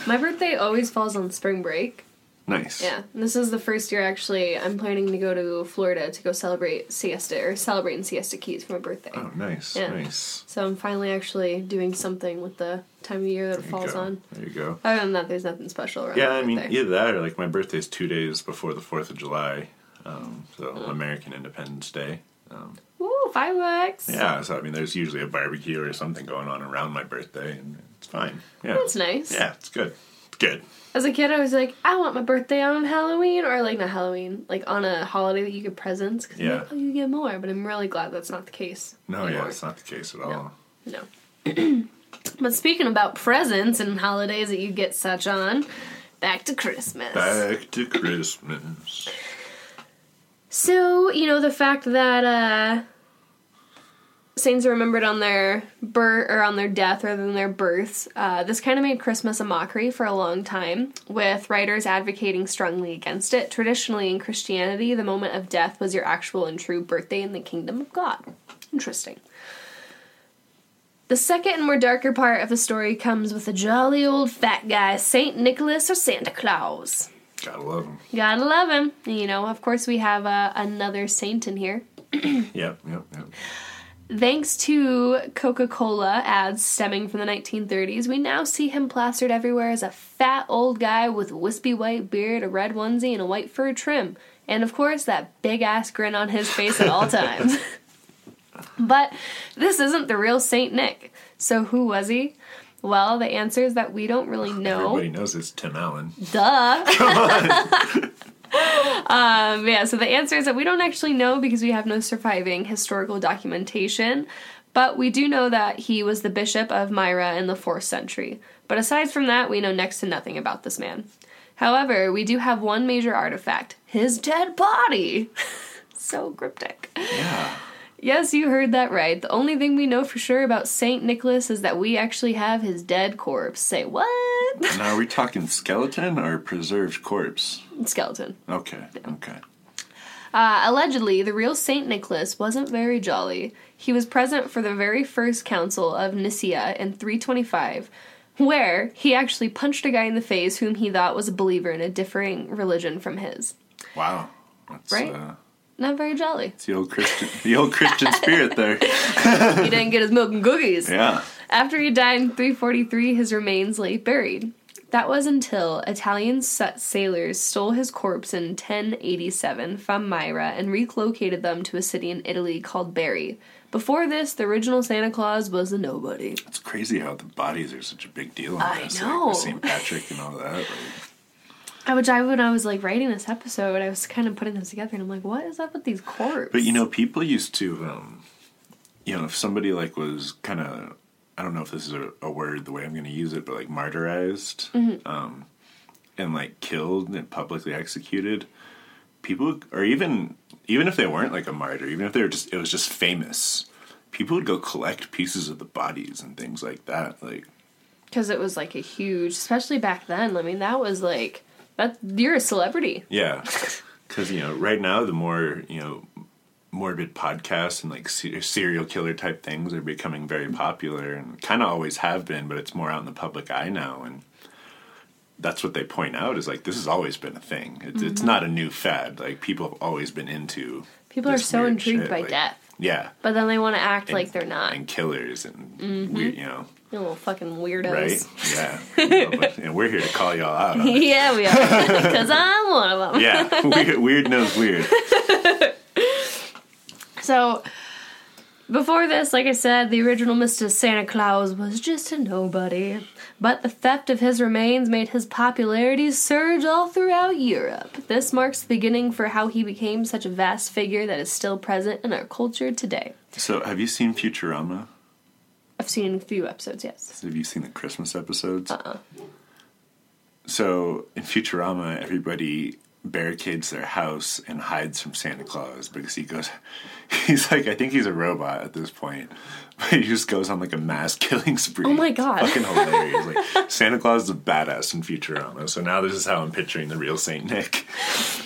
My birthday always falls on spring break. nice. Yeah, and this is the first year actually. I'm planning to go to Florida to go celebrate Siesta or celebrate in Siesta Keys for my birthday. Oh, nice. Yeah. Nice. So I'm finally actually doing something with the time of year that it falls go. on. There you go. Other than that, there's nothing special around Yeah, I mean, birthday. either that or like my birthday is two days before the Fourth of July, um, so Mm. American Independence Day. Um, Ooh, fireworks! yeah, so I mean, there's usually a barbecue or something going on around my birthday, and it's fine. Yeah, That's nice. yeah, it's good. It's good. As a kid, I was like, I want my birthday on Halloween, or like not Halloween, like on a holiday that you get presents. Cause Yeah. like, oh, you get more. But I'm really glad that's not the case. No, anymore. yeah, it's not the case at all. No. but speaking about presents and holidays that you get such on, back to Christmas. Back to Christmas. So, you know, the fact that uh saints are remembered on their birth or on their death rather than their births. Uh, this kind of made Christmas a mockery for a long time, with writers advocating strongly against it. Traditionally, in Christianity, the moment of death was your actual and true birthday in the kingdom of God. Interesting. The second and more darker part of the story comes with a jolly old fat guy, Saint Nicholas or Santa Claus. Gotta love him. Gotta love him. You know, of course, we have uh, another saint in here. Yep, yep, yep. Thanks to Coca Cola ads stemming from the 1930s, we now see him plastered everywhere as a fat old guy with a wispy white beard, a red onesie, and a white fur trim. And of course, that big ass grin on his face at all times. but this isn't the real Saint Nick. So who was he? Well, the answer is that we don't really know. Everybody knows it's Tim Allen. Duh. Come um, yeah, so the answer is that we don't actually know because we have no surviving historical documentation. But we do know that he was the bishop of Myra in the 4th century. But aside from that, we know next to nothing about this man. However, we do have one major artifact his dead body. so cryptic. Yeah. Yes, you heard that right. The only thing we know for sure about Saint Nicholas is that we actually have his dead corpse. Say what? Now, are we talking skeleton or preserved corpse? Skeleton. Okay, okay. Uh, allegedly, the real Saint Nicholas wasn't very jolly. He was present for the very first council of Nicaea in 325, where he actually punched a guy in the face whom he thought was a believer in a differing religion from his. Wow. That's, Right? Uh, Not very jolly. it's the old Christian, the old Christian spirit there. he didn't get his milk and cookies. Yeah. After he died in 343, his remains lay buried. That was until Italian sailors stole his corpse in 1087 from Myra and relocated them to a city in Italy called Bari. Before this, the original Santa Claus was a nobody. It's crazy how the bodies are such a big deal in I this. know. Like, St. Patrick and all that. Like, Which I, when I was like writing this episode, I was kind of putting this together, and I'm like, what is up with these corpses? But you know, people used to, um, you know, if somebody like was kind of, I don't know if this is a, a word the way I'm going to use it, but like martyrized, Mm-hmm. um, and like killed and publicly executed, people, or even even if they weren't like a martyr, even if they were just, it was just famous, people would go collect pieces of the bodies and things like that. Like, because it was like a huge, especially back then. I mean, that was like that. You're a celebrity. Yeah, because you know, right now the more you know, morbid podcasts and like se- serial killer type things are becoming very popular and kind of always have been, but it's more out in the public eye now, and that's what they point out is like this has always been a thing. It's it's not a new fad. Like people have always been into. People are so intrigued shit, by like- death, Yeah. but then they want to act and- like they're not. And killers and Mm-hmm. weird, you know, You little fucking weirdos. right? Yeah. You know, but- and we're here to call y'all out. Yeah, we are. Because I'm one of them. Yeah, weird, weird knows weird. So, before this, like I said, the original Mr. Santa Claus was just a nobody. But the theft of his remains made his popularity surge all throughout Europe. This marks the beginning for how he became such a vast figure that is still present in our culture today. So, have you seen Futurama? I've seen a few episodes, yes. Have you seen the Christmas episodes? Uh-uh. So in Futurama, everybody barricades their house and hides from Santa Claus because he goes, he's like, I think he's a robot at this point, he just goes on like a mass killing spree. Oh my God. Fucking hilarious! Like Santa Claus is a badass in Futurama. So now this is how I'm picturing the real Saint Nick.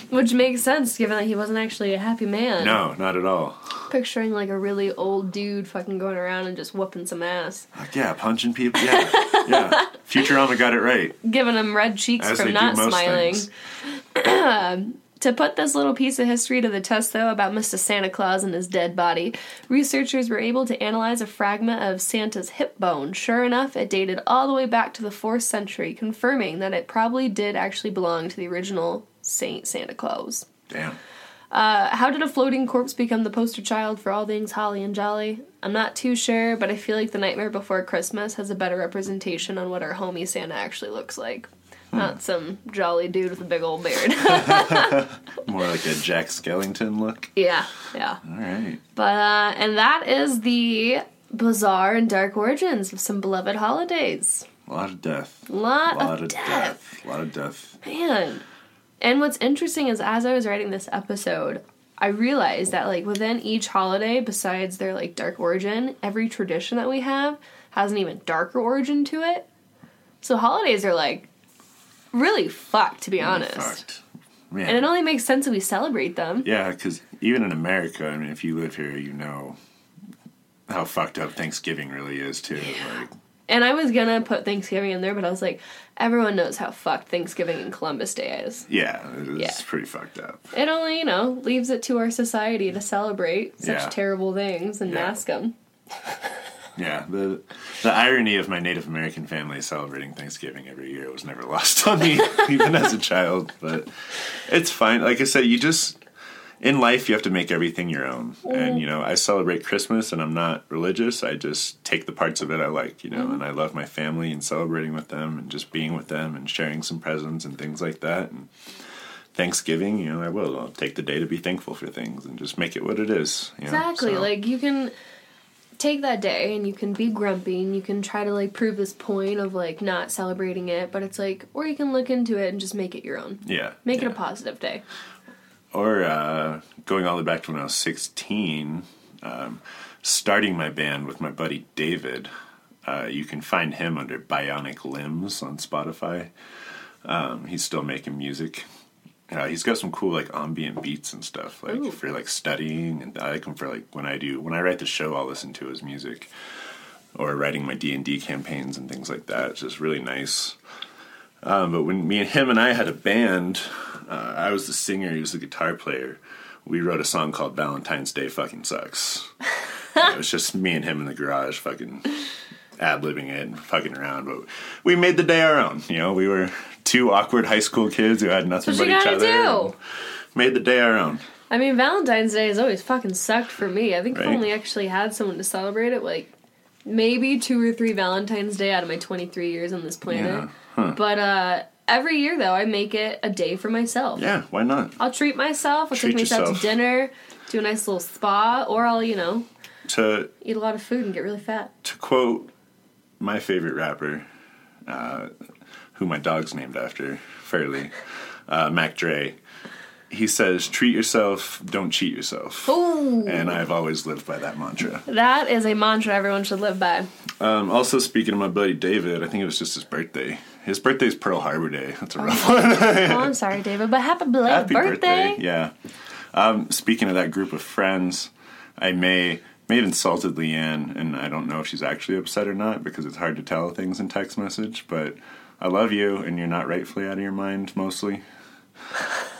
Which makes sense given that he wasn't actually a happy man. No, not at all. Picturing like a really old dude fucking going around and just whooping some ass. Like yeah, punching people. Yeah, yeah. Futurama got it right. Giving him red cheeks As from not smiling. To put this little piece of history to the test, though, about Mr. Santa Claus and his dead body, researchers were able to analyze a fragment of Santa's hip bone. Sure enough, it dated all the way back to the 4th century, confirming that it probably did actually belong to the original Saint Santa Claus. Damn. Uh, how did a floating corpse become the poster child for all things holly and jolly? I'm not too sure, but I feel like The Nightmare Before Christmas has a better representation on what our homie Santa actually looks like. Not some jolly dude with a big old beard. More like a Jack Skellington look. yeah, yeah. All right. But uh, and that is the bizarre and dark origins of some beloved holidays. A lot of death. A lot, A lot of, of death. death. A lot of death. man. And what's interesting is as I was writing this episode, I realized that like within each holiday, besides their like dark origin, every tradition that we have has an even darker origin to it. So holidays are like really fucked, to be honest. Fucked. Man. And it only makes sense that we celebrate them. Yeah, because even in America, I mean, if you live here, you know how fucked up Thanksgiving really is too. Like, And I was gonna put Thanksgiving in there, but I was like, everyone knows how fucked Thanksgiving and Columbus Day is. yeah, it's Yeah. pretty fucked up. It only, you know, leaves it to our society to celebrate such Yeah. terrible things and Yeah. mask them. Yeah, the the irony of my Native American family celebrating Thanksgiving every year was never lost on me, even as a child. But it's fine. Like I said, you just in life you have to make everything your own. And mm-hmm. you know, I celebrate Christmas, and I'm not religious. I just take the parts of it I like, you know, mm-hmm. and I love my family and celebrating with them, and just being with them, and sharing some presents and things like that. And Thanksgiving, you know, I will. I'll take the day to be thankful for things and just make it what it is. You know? Exactly. So- Like you can take that day and you can be grumpy and you can try to like prove this point of like not celebrating it, but it's like or you can look into it and just make it your own. yeah, Make yeah. it a positive day. or uh, going all the way back to when I was 16, um, starting my band with my buddy David. Uh, you can find him under Bionic Limbs on Spotify. Um, he's still making music. Uh, he's got some cool like ambient beats and stuff like Ooh. for like studying, and I like him for like when I do when I write the show, I'll listen to his music, or writing my D and D campaigns and things like that. It's just really nice. Um, but when me and him and I had a band, uh, I was the singer, he was the guitar player. We wrote a song called Valentine's Day Fucking Sucks. it was just me and him in the garage fucking ad libbing it and fucking around. But we made the day our own. You know, we were two awkward high school kids who had nothing but each other. and Made the day our own. I mean, Valentine's Day has always fucking sucked for me. I think I've Right. only actually had someone to celebrate it like maybe two or three Valentine's Day out of my 23 years on this planet. But uh every year though, I make it a day for myself. Yeah, why not? I'll treat myself. I'll Treat take myself yourself. to dinner, do a nice little spa, or I'll, you know, To eat a lot of food and get really fat. to quote my favorite rapper, uh, who my dog's named after, fairly, uh, Mac Dre. He says, "Treat yourself, don't cheat yourself." Ooh. And I've always lived by that mantra. That is a mantra everyone should live by. Um, also, speaking of my buddy David, I think it was just his birthday. His birthday is Pearl Harbor Day. That's a rough one. oh, I'm sorry, David, but happy belated Happy birthday. birthday! Yeah. Um, speaking of that group of friends, I may may have insulted Leanne, and I don't know if she's actually upset or not because it's hard to tell things in text message. But I love you, and you're not rightfully out of your mind mostly.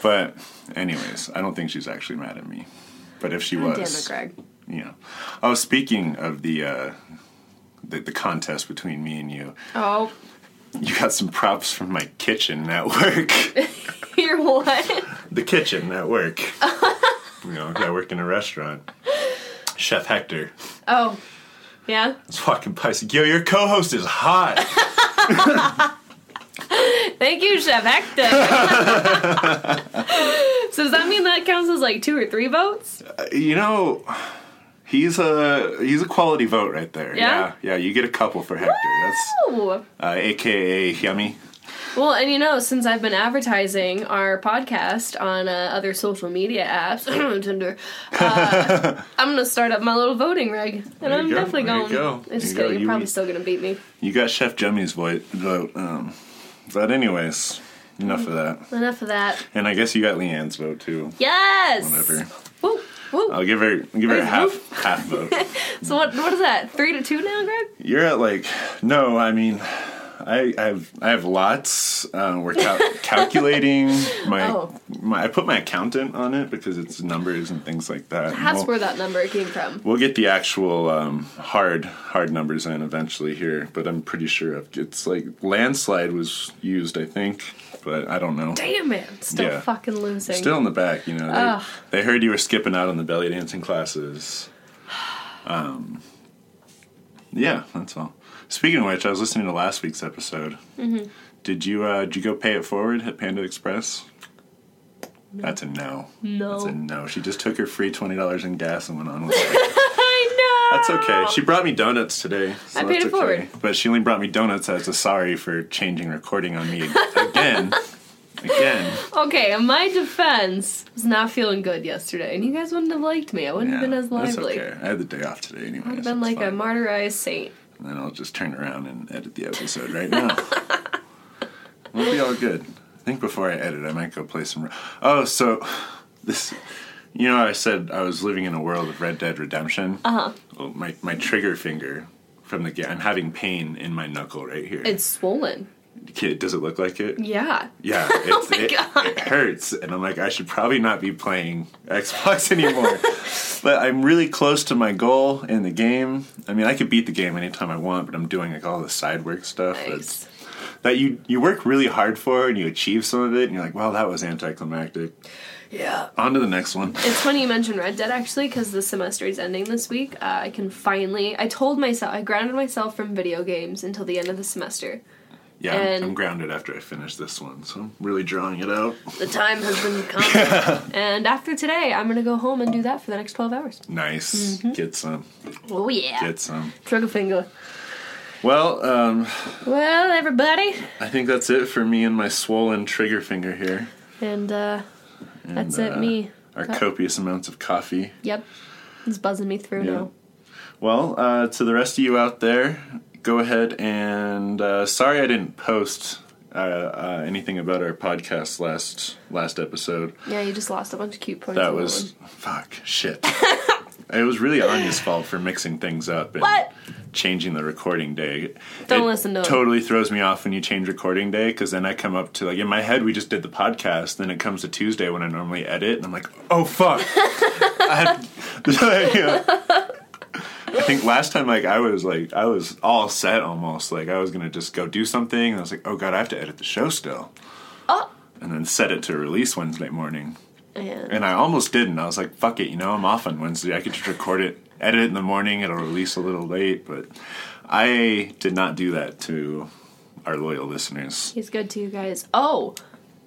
But, anyways, I don't think she's actually mad at me. But if she was, damn it, Greg. you know, oh, speaking of the. Uh, the, the contest between me and you. Oh, You got some props from my kitchen at work. you're what? the kitchen at work. you know, I work in a restaurant. Chef Hector Oh, yeah. was walking by. Like, "Yo, your co-host is hot." Thank you, Chef Hector. so does that mean that counts as like two or three votes? you know, he's a he's a quality vote right there. Yeah? yeah, yeah, You get a couple for Hector. That's Oh. uh, AKA Yummy. Well, and you know, since I've been advertising our podcast on uh, other social media apps, Tinder, uh, I'm gonna start up my little voting rig, and There I'm go, definitely there you going. go, I'm just you go. You're you probably still gonna beat me. You got Chef Jummy's vote. vote um, but anyways, enough of that. Enough of that. And I guess you got Leanne's vote too. Yes. Whatever. Woo, woo. I'll give her give her a half half vote. So what? What is that? Three to two now, Greg? You're at like no, I mean, I, I have I have lots. Uh, we're cal- calculating my, Oh. my. I put my accountant on it because it's numbers and things like that. That's we'll, where that number came from. we'll get the actual um, hard hard numbers in eventually here, but I'm pretty sure it's like landslide was used. I think, but I don't know. Damn it! Still Yeah. fucking losing. Still in the back, you know. Ugh. They, they heard you were skipping out on the belly dancing classes. Um, yeah, that's all. Speaking of which, I was listening to last week's episode. Mm-hmm. Did you uh, did you go pay it forward at Panda Express? That's a no. No. That's a no. She just took her free twenty dollars in gas and went on with it. I know. That's okay. She brought me donuts today. So I paid it forward. But she only brought me donuts as a sorry for changing recording on me again. Again. Okay, in my defense, was not feeling good yesterday, and you guys wouldn't have liked me. I wouldn't have been as lively. that's okay. I had the day off today anyway. I'd have been like a fine. martyrized saint. And then I'll just turn around and edit the episode right now. we'll be all good. I think before I edit, I might go play some. Oh, so this. You know, I said I was living in a world of Red Dead Redemption. Uh Uh-huh. huh. Well, my my trigger finger from the game. I'm having pain in my knuckle right here. It's swollen. Kid, does it look like it? Yeah. Yeah, it's, my it, God. it hurts, and I'm like, I should probably not be playing Xbox anymore. but I'm really close to my goal in the game. I mean, I could beat the game anytime I want, but I'm doing like all the side work stuff Nice. that you you work really hard for, and you achieve some of it, and you're like, well, that was anticlimactic. Yeah. On to the next one. It's funny you mentioned Red Dead actually, because the semester is ending this week. Uh, I can finally. I told myself I grounded myself from video games until the end of the semester. Yeah, I'm, I'm grounded after I finish this one, so I'm really drawing it out. The time has been come, and after today, I'm gonna go home and do that for the next twelve hours. Nice, Mm-hmm. get some, Oh yeah. get some. Trigger finger. Well, um, Well, everybody, I think that's it for me and my swollen trigger finger here. and uh, that's And, it. uh, Me. Our Cut. copious amounts of coffee. Yep. It's buzzing me through Yeah. now. Well, uh, to the rest of you out there, go ahead and uh, sorry I didn't post uh, uh, anything about our podcast last last episode. Yeah, you just lost a bunch of cute points. That was one. fuck shit. it was really Anya's fault for mixing things up and What? changing the recording day. Don't It listen to. Totally throws me off when you change recording day because then I come up to like in my head we just did the podcast. Then it comes to Tuesday when I normally edit and I'm like, oh fuck. I. I think last time like I was like I was all set almost like I was gonna just go do something and I was like, oh god, I have to edit the show still. Oh. And then set it to release Wednesday morning. Yeah. And I almost didn't. I was like, fuck it, you know, I'm off on Wednesday. I could just record it, edit it in the morning, it'll release a little late, but I did not do that to our loyal listeners. He's good to you guys. Oh,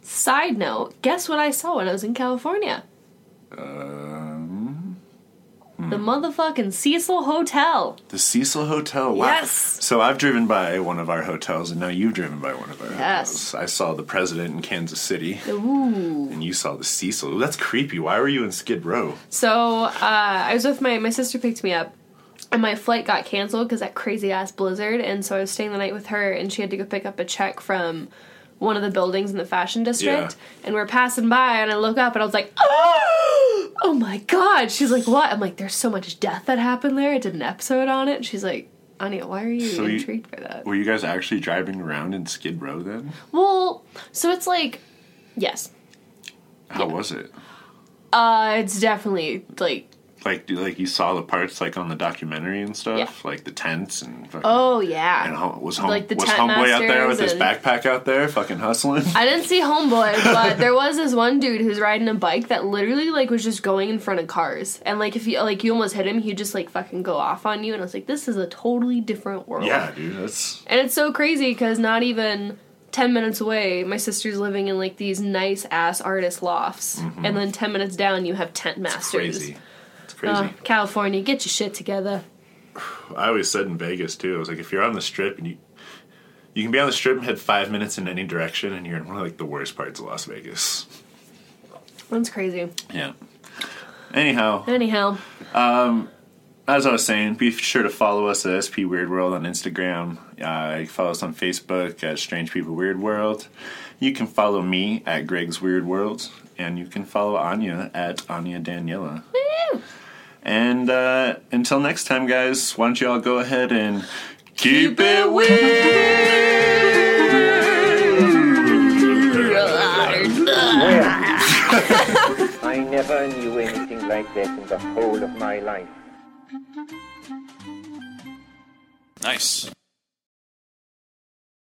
side note, guess what I saw when I was in California? Um, The motherfucking Cecil Hotel. the Cecil Hotel. Wow. Yes. So I've driven by one of our hotels, and now you've driven by one of our Yes. hotels. I saw the president in Kansas City, Ooh. and you saw the Cecil. Ooh, that's creepy. Why were you in Skid Row? So uh, I was with my my sister picked me up, and my flight got canceled because that crazy ass blizzard. And so I was staying the night with her, and she had to go pick up a check from one of the buildings in the fashion district. Yeah. And we're passing by, and I look up, and I was like, oh, oh my god. She's like, what? I'm like, there's so much death that happened there. I did an episode on it. And she's like. Anya, why are you So you- intrigued by that? Were you guys actually driving around in Skid Row then? Well, so it's like, yes, How was it? uh, it's definitely like, Like, do like you saw the parts like on the documentary and stuff, Yeah. like the tents and fucking, oh and yeah. home, was home Like the was homeboy out there with his backpack out there, fucking hustling. I didn't see Homeboy, but there was this one dude who's riding a bike that literally like was just going in front of cars, and like if you like you almost hit him, he'd just like fucking go off on you, and I was like, this is a totally different world. yeah, dude, that's And it's so crazy because not even 10 minutes away, my sister's living in like these nice ass artist lofts. Mm-hmm. And then 10 minutes down, you have tent masters. Crazy. Uh, California, get your shit together. I always said in Vegas too. I was like, if you're on the strip and you you can be on the strip and head five minutes in any direction, and you're in one of like the worst parts of Las Vegas. That's crazy. Yeah. Anyhow, Anyhow, as I was saying, be sure to follow us at SP Weird World on Instagram. Uh, follow us on Facebook at Strange People Weird World. You can follow me at Greg's Weird World, and you can follow Anya at Anya Daniela. woo! And uh, until next time, guys, why don't you all go ahead and keep it weird? I never knew anything like that in the whole of my life. Nice.